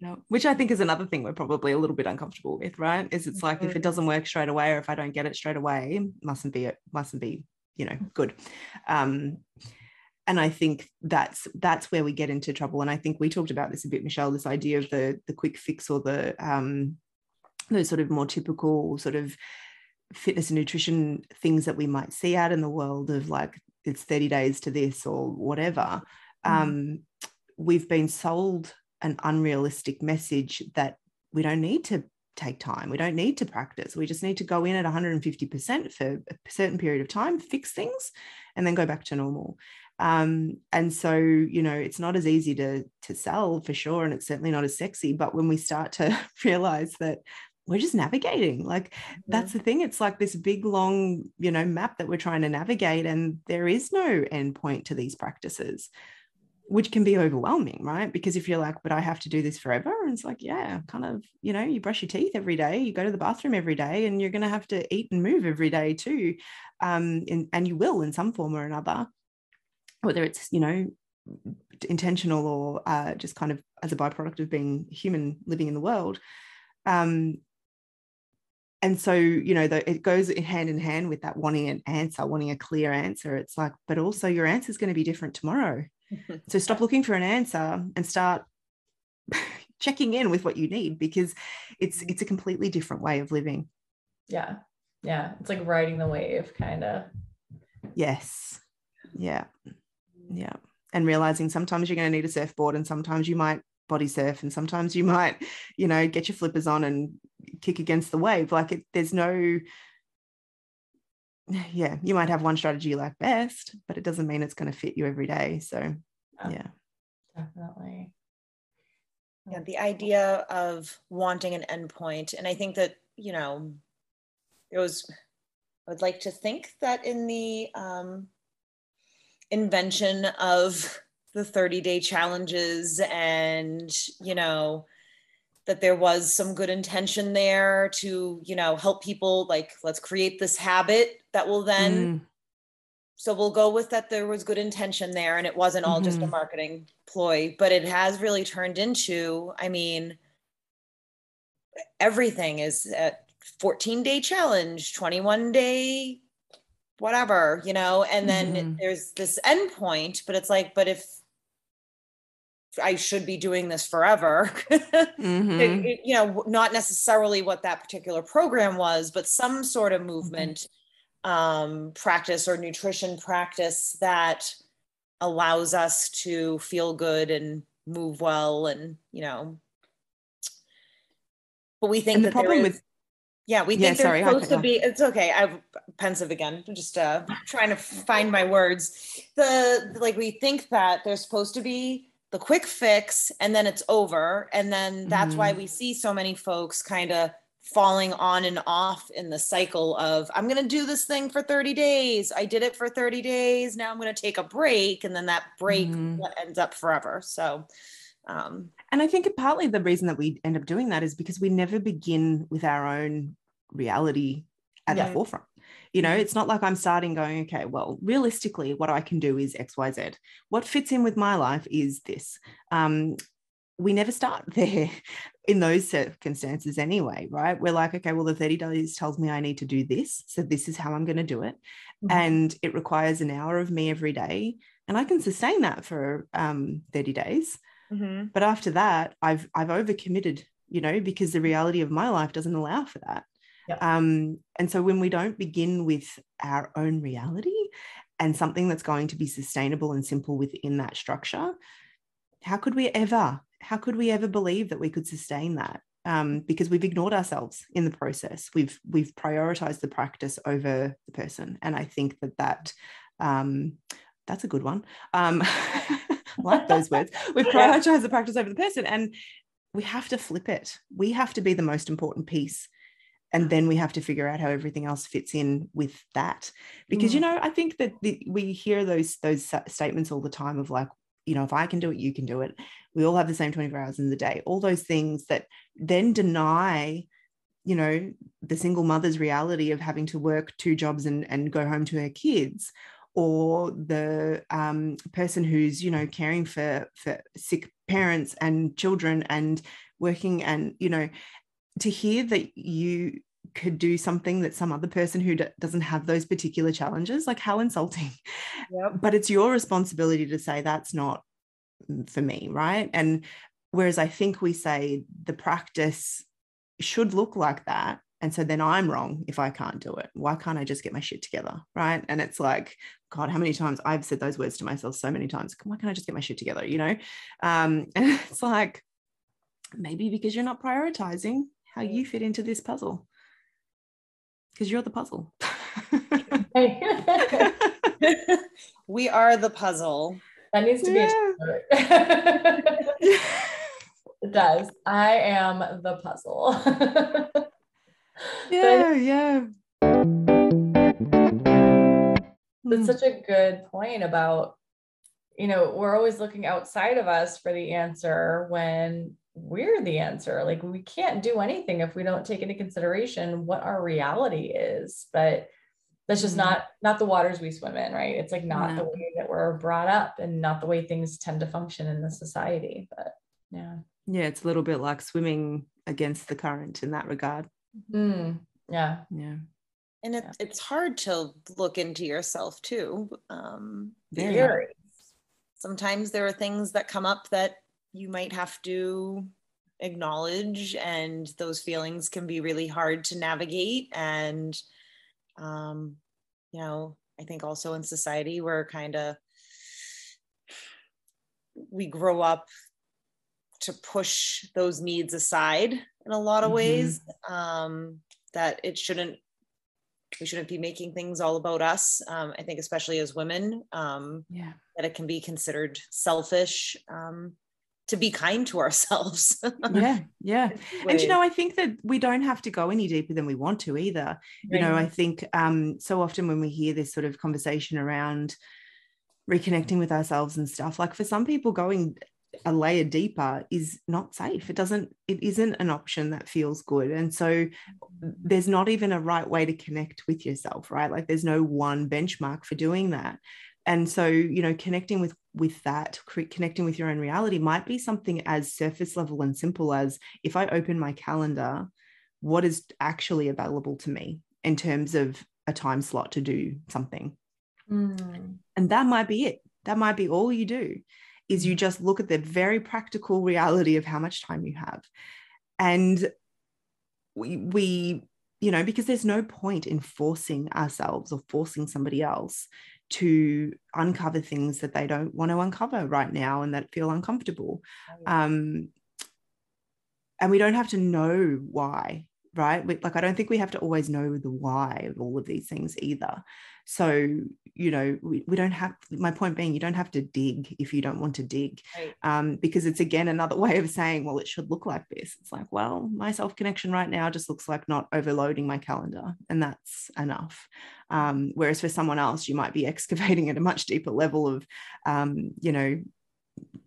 Yeah. Which I think is another thing we're probably a little bit uncomfortable with, right? Is it's like mm-hmm. if it mm-hmm. doesn't work straight away or if I don't get it straight away, mustn't be it mustn't be, you know, good. Um, and I think that's that's where we get into trouble. And I think we talked about this a bit, Michelle, this idea of the the quick fix or the um those sort of more typical sort of fitness and nutrition things that we might see out in the world of like it's 30 days to this or whatever mm. um, we've been sold an unrealistic message that we don't need to take time we don't need to practice. We just need to go in at 150% for a certain period of time fix things and then go back to normal. Um, and so you know it's not as easy to to sell for sure and it's certainly not as sexy but when we start to realize that we're just navigating like that's the thing. It's like this big long you know map that we're trying to navigate and there is no endpoint to these practices which can be overwhelming right? Because if you're like but i have to do this forever and it's like yeah kind of you know you brush your teeth every day you go to the bathroom every day and you're going to have to eat and move every day too um and, and you will in some form or another whether it's you know intentional or uh, just kind of as a byproduct of being human living in the world um, and so you know the, it goes hand in hand with that wanting an answer wanting a clear answer. It's like but also your answer is going to be different tomorrow so stop looking for an answer and start checking in with what you need because it's mm-hmm. it's a completely different way of living. Yeah. Yeah. It's like riding the wave kind of yes. Yeah. Yeah. And realizing sometimes you're going to need a surfboard and sometimes you might body surf and sometimes you might you know get your flippers on and kick against the wave. Like it, there's no yeah you might have one strategy you like best but it doesn't mean it's going to fit you every day so yeah, definitely. Yeah the idea of wanting an endpoint and i think that you know it was i would like to think that in the um, invention of the 30 day challenges and you know that there was some good intention there to you know help people like let's create this habit that will then mm. so we'll go with that there was good intention there and it wasn't all mm-hmm. just a mm-hmm. marketing ploy but it has really turned into i mean everything is a 14 day challenge 21 day whatever you know and then mm-hmm. there's this endpoint but it's like but if I should be doing this forever. mm-hmm. it, it, you know, not necessarily what that particular program was, but some sort of mm-hmm. movement mm-hmm. um, practice or nutrition practice that allows us to feel good and move well and, you know, but we think and the problem with yeah, we think yeah, they're sorry, supposed to be. It's okay. I'm pensive again. I'm just uh, trying to find my words. The like we think that they're supposed to be the quick fix and then it's over. And then that's mm-hmm. why we see so many folks kind of falling on and off in the cycle of I'm going to do this thing for 30 days. I did it for 30 days. Now I'm going to take a break and then that break mm-hmm. ends up forever. So um and I think partly the reason that we end up doing that is because we never begin with our own reality at yeah. the forefront you know it's not like i'm starting going okay well realistically what i can do is xyz what fits in with my life is this um, we never start there in those circumstances anyway right? We're like okay well the 30 days tells me i need to do this so this is how i'm going to do it. Mm-hmm. and it requires an hour of me every day and i can sustain that for um, 30 days. Mm-hmm. but after that i've i've overcommitted you know because the reality of my life doesn't allow for that Yep. Um, and so when we don't begin with our own reality and something that's going to be sustainable and simple within that structure, how could we ever, how could we ever believe that we could sustain that? Um, because we've ignored ourselves in the process. We've we've prioritized the practice over the person, and I think that that um, that's a good one. Um, like those words. We've prioritized the practice over the person, and we have to flip it. We have to be the most important piece and then we have to figure out how everything else fits in with that. Because mm. you know i think that the, we hear those those statements all the time of like you know if i can do it you can do it. We all have the same 24 hours in the day. All those things that then deny you know the single mother's reality of having to work two jobs and, and go home to her kids or the um, person who's you know caring for for sick parents and children and working and you know to hear that you could do something that some other person who d- doesn't have those particular challenges like how insulting. Yep. but it's your responsibility to say that's not for me right? And whereas i think we say the practice should look like that and so then i'm wrong if i can't do it. Why can't i just get my shit together right? And it's like god how many times i've said those words to myself so many times why can't i just get my shit together? You know? Um and it's like maybe because you're not prioritizing how you fit into this puzzle because you're the puzzle. we are the puzzle. That needs to yeah. be a It does. I am the puzzle. yeah, yeah. That's hmm. such a good point about, you know, we're always looking outside of us for the answer when we're the answer. Like we can't do anything if we don't take into consideration what our reality is. But that's just mm-hmm. not not the waters we swim in, right? It's like not the way that we're brought up and not the way things tend to function in the society. But yeah. Yeah, it's a little bit like swimming against the current in that regard. Mm, yeah. Yeah. And it, yeah. it's hard to look into yourself too. Um, Very. Sometimes there are things that come up that you might have to acknowledge and those feelings can be really hard to navigate and um, you know i think also in society we're kind of we grow up to push those needs aside in a lot of mm-hmm. ways um, that it shouldn't we shouldn't be making things all about us um, i think especially as women um, yeah that it can be considered selfish um, to be kind to ourselves. yeah, yeah. And you know, I think that we don't have to go any deeper than we want to either. Right. You know, I think um, so often when we hear this sort of conversation around reconnecting with ourselves and stuff, like for some people, going a layer deeper is not safe. It doesn't, it isn't an option that feels good. And so there's not even a right way to connect with yourself, right? Like there's no one benchmark for doing that and so you know connecting with with that connecting with your own reality might be something as surface level and simple as if i open my calendar what is actually available to me in terms of a time slot to do something? Mm. and that might be it. That might be all you do is you just look at the very practical reality of how much time you have. And we we you know because there's no point in forcing ourselves or forcing somebody else to uncover things that they don't want to uncover right now and that feel uncomfortable. Um, and we don't have to know why, right? We, like, I don't think we have to always know the why of all of these things either so you know we, we don't have my point being you don't have to dig if you don't want to dig right. um, because it's again another way of saying well it should look like this. It's like well my self connection right now just looks like not overloading my calendar and that's enough. Um, whereas for someone else you might be excavating at a much deeper level of um, you know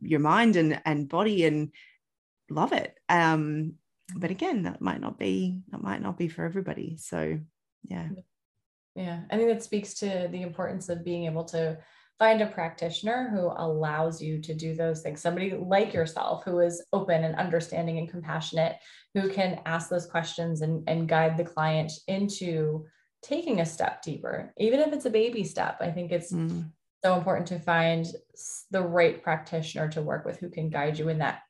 your mind and and body and love it. Um, but again that might not be that might not be for everybody. So yeah yeah, I think that speaks to the importance of being able to find a practitioner who allows you to do those things. Somebody like yourself who is open and understanding and compassionate, who can ask those questions and, and guide the client into taking a step deeper, even if it's a baby step. I think it's mm. so important to find the right practitioner to work with who can guide you in that.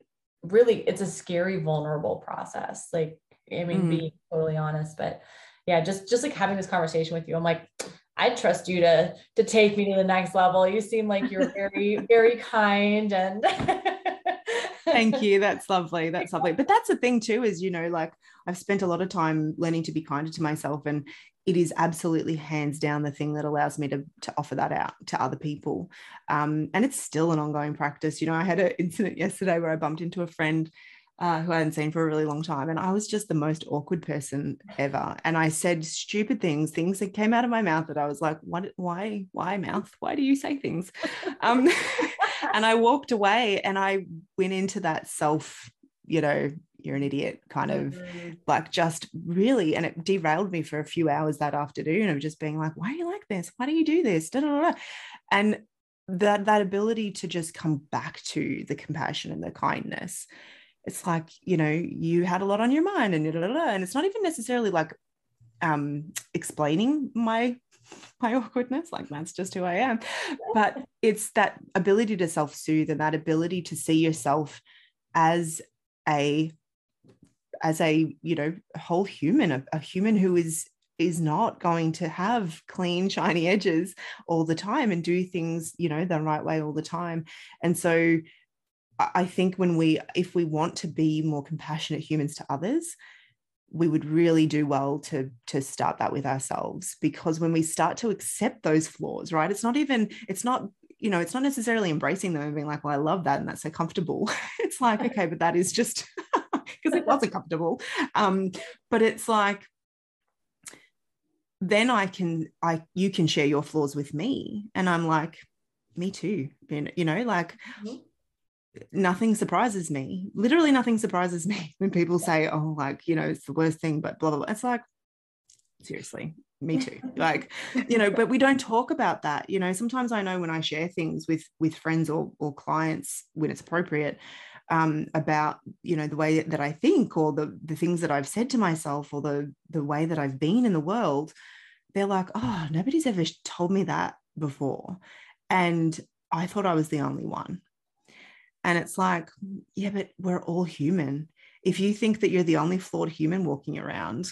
Really, it's a scary, vulnerable process. Like, I mean, mm. being totally honest, but yeah, just just like having this conversation with you, I'm like, I trust you to to take me to the next level. You seem like you're very very kind and Thank you. That's lovely. That's lovely. But that's the thing too is you know like I've spent a lot of time learning to be kinder to myself and it is absolutely hands down the thing that allows me to, to offer that out to other people. Um, and it's still an ongoing practice. You know, I had an incident yesterday where I bumped into a friend uh, who I hadn't seen for a really long time. And I was just the most awkward person ever. And I said stupid things, things that came out of my mouth that I was like, what, why, why mouth? Why do you say things? Um, and I walked away and I went into that self, you know, you're an idiot kind of mm-hmm. like just really and it derailed me for a few hours that afternoon of just being like why are you like this why do you do this da, da, da. and that that ability to just come back to the compassion and the kindness it's like you know you had a lot on your mind and and it's not even necessarily like um explaining my my awkwardness like that's just who i am but it's that ability to self-soothe and that ability to see yourself as a as a you know whole human a, a human who is is not going to have clean shiny edges all the time and do things you know the right way all the time. And so I think when we, if we want to be more compassionate humans to others, we would really do well to to start that with ourselves. Because when we start to accept those flaws right it's not even it's not you know it's not necessarily embracing them and being like well i love that and that's so comfortable. It's like okay but that is just because it wasn't comfortable. Um but it's like then i can i you can share your flaws with me. And i'm like me too you know like mm-hmm nothing surprises me. Literally nothing surprises me when people say, oh, like, you know, it's the worst thing, but blah, blah, blah. It's like, seriously, me too. like, you know, but we don't talk about that. You know, sometimes I know when I share things with with friends or or clients when it's appropriate, um, about you know the way that I think or the the things that I've said to myself or the the way that I've been in the world, they're like, oh, nobody's ever told me that before. And I thought I was the only one. And it's like, yeah, but we're all human. If you think that you're the only flawed human walking around,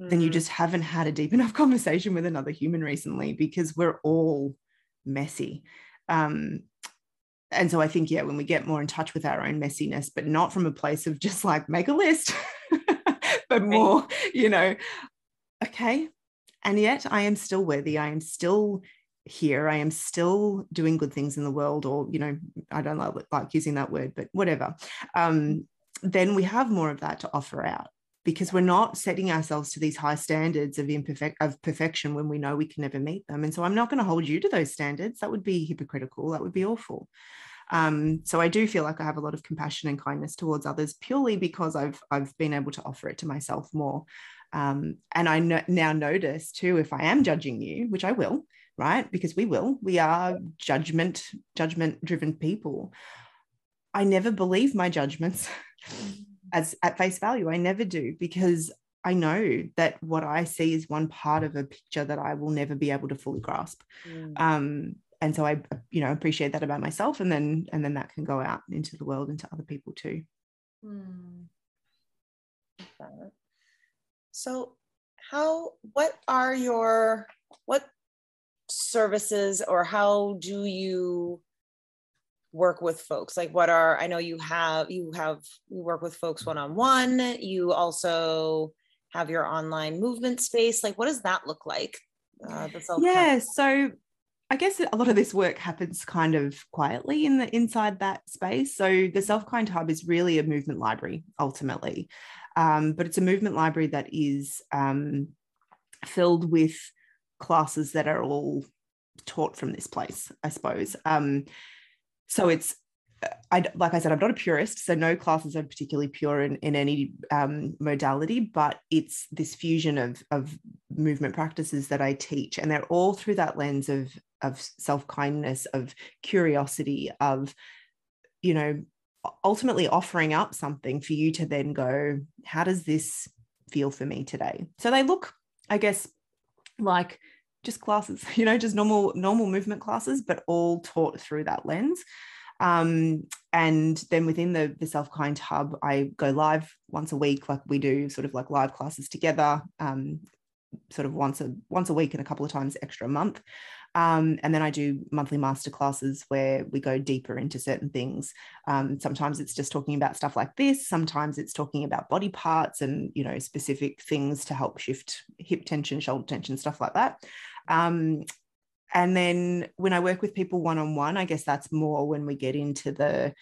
mm. then you mm. just haven't had a deep enough conversation with another human recently because we're all messy. Um, and so I think, yeah, when we get more in touch with our own messiness, but not from a place of just like make a list, but more, you know, okay. And yet I am still worthy. I am still here. I am still doing good things in the world, or, you know, I don't like, like using that word, but whatever. Um, then we have more of that to offer out because we're not setting ourselves to these high standards of imperfect of perfection when we know we can never meet them. And so I'm not going to hold you to those standards. That would be hypocritical. That would be awful. Um, so I do feel like I have a lot of compassion and kindness towards others purely because I've I've been able to offer it to myself more. Um, and I no- now notice too if I am judging you, which I will, right? Because we will. We are judgment judgment driven people. I never believe my judgments as at face value. I never do because I know that what I see is one part of a picture that I will never be able to fully grasp. Mm. Um, and so I, you know, appreciate that about myself, and then and then that can go out into the world into other people too. Mm. So, how? What are your what services, or how do you work with folks? Like, what are? I know you have you have you work with folks one on one. You also have your online movement space. Like, what does that look like? Uh, yeah, so I guess a lot of this work happens kind of quietly in the inside that space. So the Self Kind Hub is really a movement library ultimately, um, but it's a movement library that is um, filled with classes that are all taught from this place, I suppose. Um, so it's I, like I said, I'm not a purist, so no classes are particularly pure in, in any um, modality, but it's this fusion of, of movement practices that I teach. And they're all through that lens of, of self kindness, of curiosity, of, you know, ultimately offering up something for you to then go, how does this feel for me today? So they look, I guess, like just classes, you know, just normal, normal movement classes, but all taught through that lens. Um, and then within the, the Self Kind Hub, I go live once a week, like we do sort of like live classes together, um, sort of once a once a week and a couple of times extra a month. Um, and then I do monthly master classes where we go deeper into certain things. Um, sometimes it's just talking about stuff like this. Sometimes it's talking about body parts and you know specific things to help shift hip tension, shoulder tension, stuff like that. Um, and then when I work with people one on one, I guess that's more when we get into the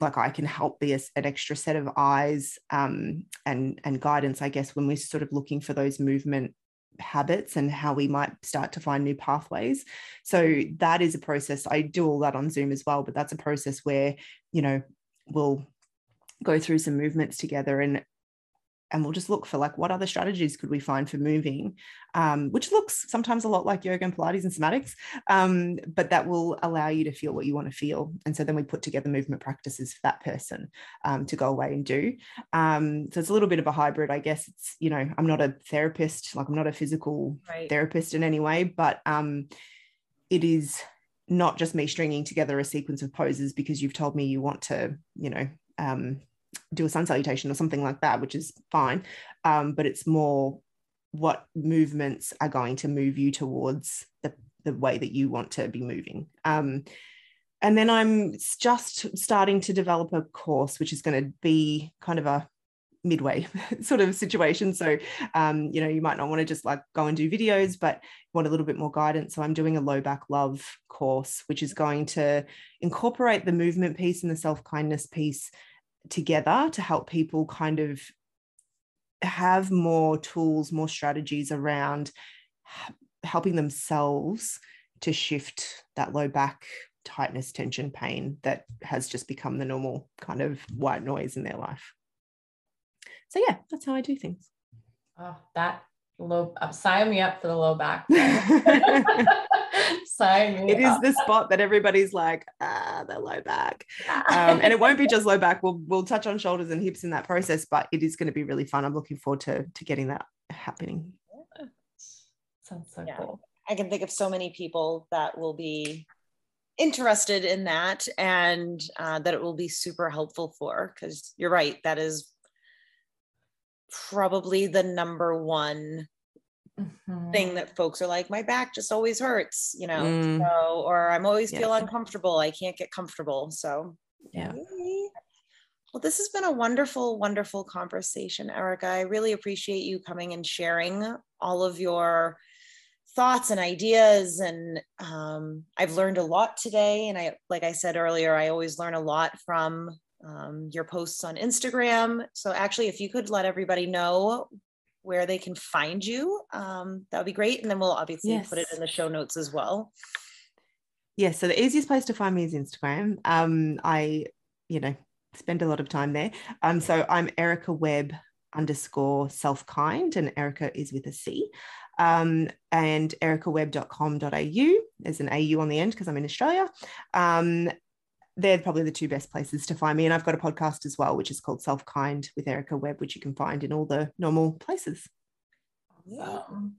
like I can help be a, an extra set of eyes um, and and guidance. I guess when we're sort of looking for those movement habits and how we might start to find new pathways. So that is a process. I do all that on Zoom as well, but that's a process where you know we'll go through some movements together and and we'll just look for like what other strategies could we find for moving um, which looks sometimes a lot like yoga and pilates and somatics um, but that will allow you to feel what you want to feel. And so then we put together movement practices for that person um, to go away and do. Um, so it's a little bit of a hybrid i guess. It's you know i'm not a therapist like i'm not a physical right. therapist in any way but um, it is not just me stringing together a sequence of poses because you've told me you want to you know um, do a sun salutation or something like that, which is fine. Um, but it's more what movements are going to move you towards the, the way that you want to be moving. Um, and then I'm just starting to develop a course, which is going to be kind of a midway sort of situation. So, um, you know, you might not want to just like go and do videos, but want a little bit more guidance. So, I'm doing a low back love course, which is going to incorporate the movement piece and the self kindness piece together to help people kind of have more tools, more strategies around helping themselves to shift that low back tightness, tension, pain that has just become the normal kind of white noise in their life. So yeah, that's how I do things. Oh, that low uh, sign me up for the low back. sign It up. is the spot that everybody's like, ah, the low back. Um, and it won't be just low back. We'll we'll touch on shoulders and hips in that process, but it is going to be really fun. I'm looking forward to to getting that happening. Sounds so yeah. cool. I can think of so many people that will be interested in that and uh, that it will be super helpful for because you're right that is probably the number one mm-hmm. thing that folks are like, my back just always hurts, you know, mm. so, or I'm always yeah. feel uncomfortable. I can't get comfortable. So, yeah. Well, this has been a wonderful, wonderful conversation, Erica. I really appreciate you coming and sharing all of your thoughts and ideas. And um, I've learned a lot today. And I, like I said earlier, I always learn a lot from um, your posts on Instagram. So actually, if you could let everybody know where they can find you, um, that would be great. And then we'll obviously yes. put it in the show notes as well. Yes. Yeah, so the easiest place to find me is Instagram. Um, I, you know, spend a lot of time there. Um, so I'm Erica Webb underscore self kind, and Erica is with a C. Um, and ericawebb.com.au. There's an AU on the end because I'm in Australia. Um, they're probably the two best places to find me. And I've got a podcast as well, which is called Self Kind with Erica Webb, which you can find in all the normal places. Awesome.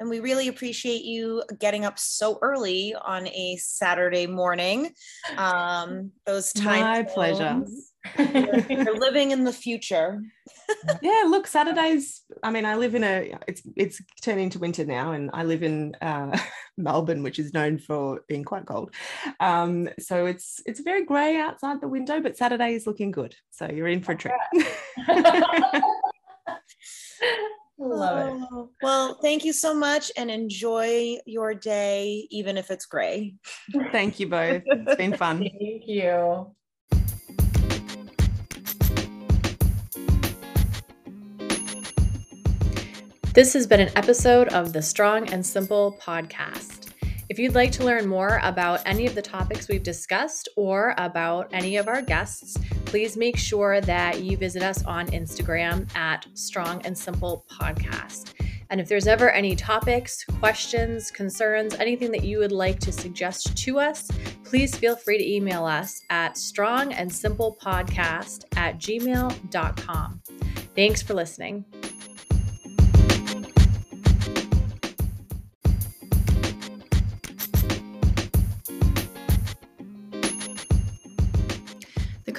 And we really appreciate you getting up so early on a Saturday morning. Um, those times. My pleasure. You're, you're living in the future. yeah, look, Saturdays. I mean, I live in a. It's it's turning to winter now, and I live in uh, Melbourne, which is known for being quite cold. Um, so it's it's very grey outside the window, but Saturday is looking good. So you're in for a treat. Love it. Oh, well, thank you so much and enjoy your day, even if it's gray. Thank you both. It's been fun. thank you. This has been an episode of the Strong and Simple podcast. If you'd like to learn more about any of the topics we've discussed or about any of our guests, please make sure that you visit us on Instagram at Strong and Simple Podcast. And if there's ever any topics, questions, concerns, anything that you would like to suggest to us, please feel free to email us at strongandsimplepodcast at gmail.com. Thanks for listening.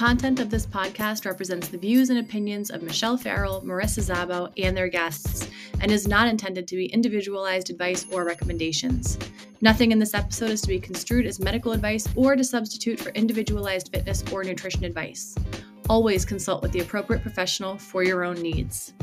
Content of this podcast represents the views and opinions of Michelle Farrell, Marissa Zabo, and their guests, and is not intended to be individualized advice or recommendations. Nothing in this episode is to be construed as medical advice or to substitute for individualized fitness or nutrition advice. Always consult with the appropriate professional for your own needs.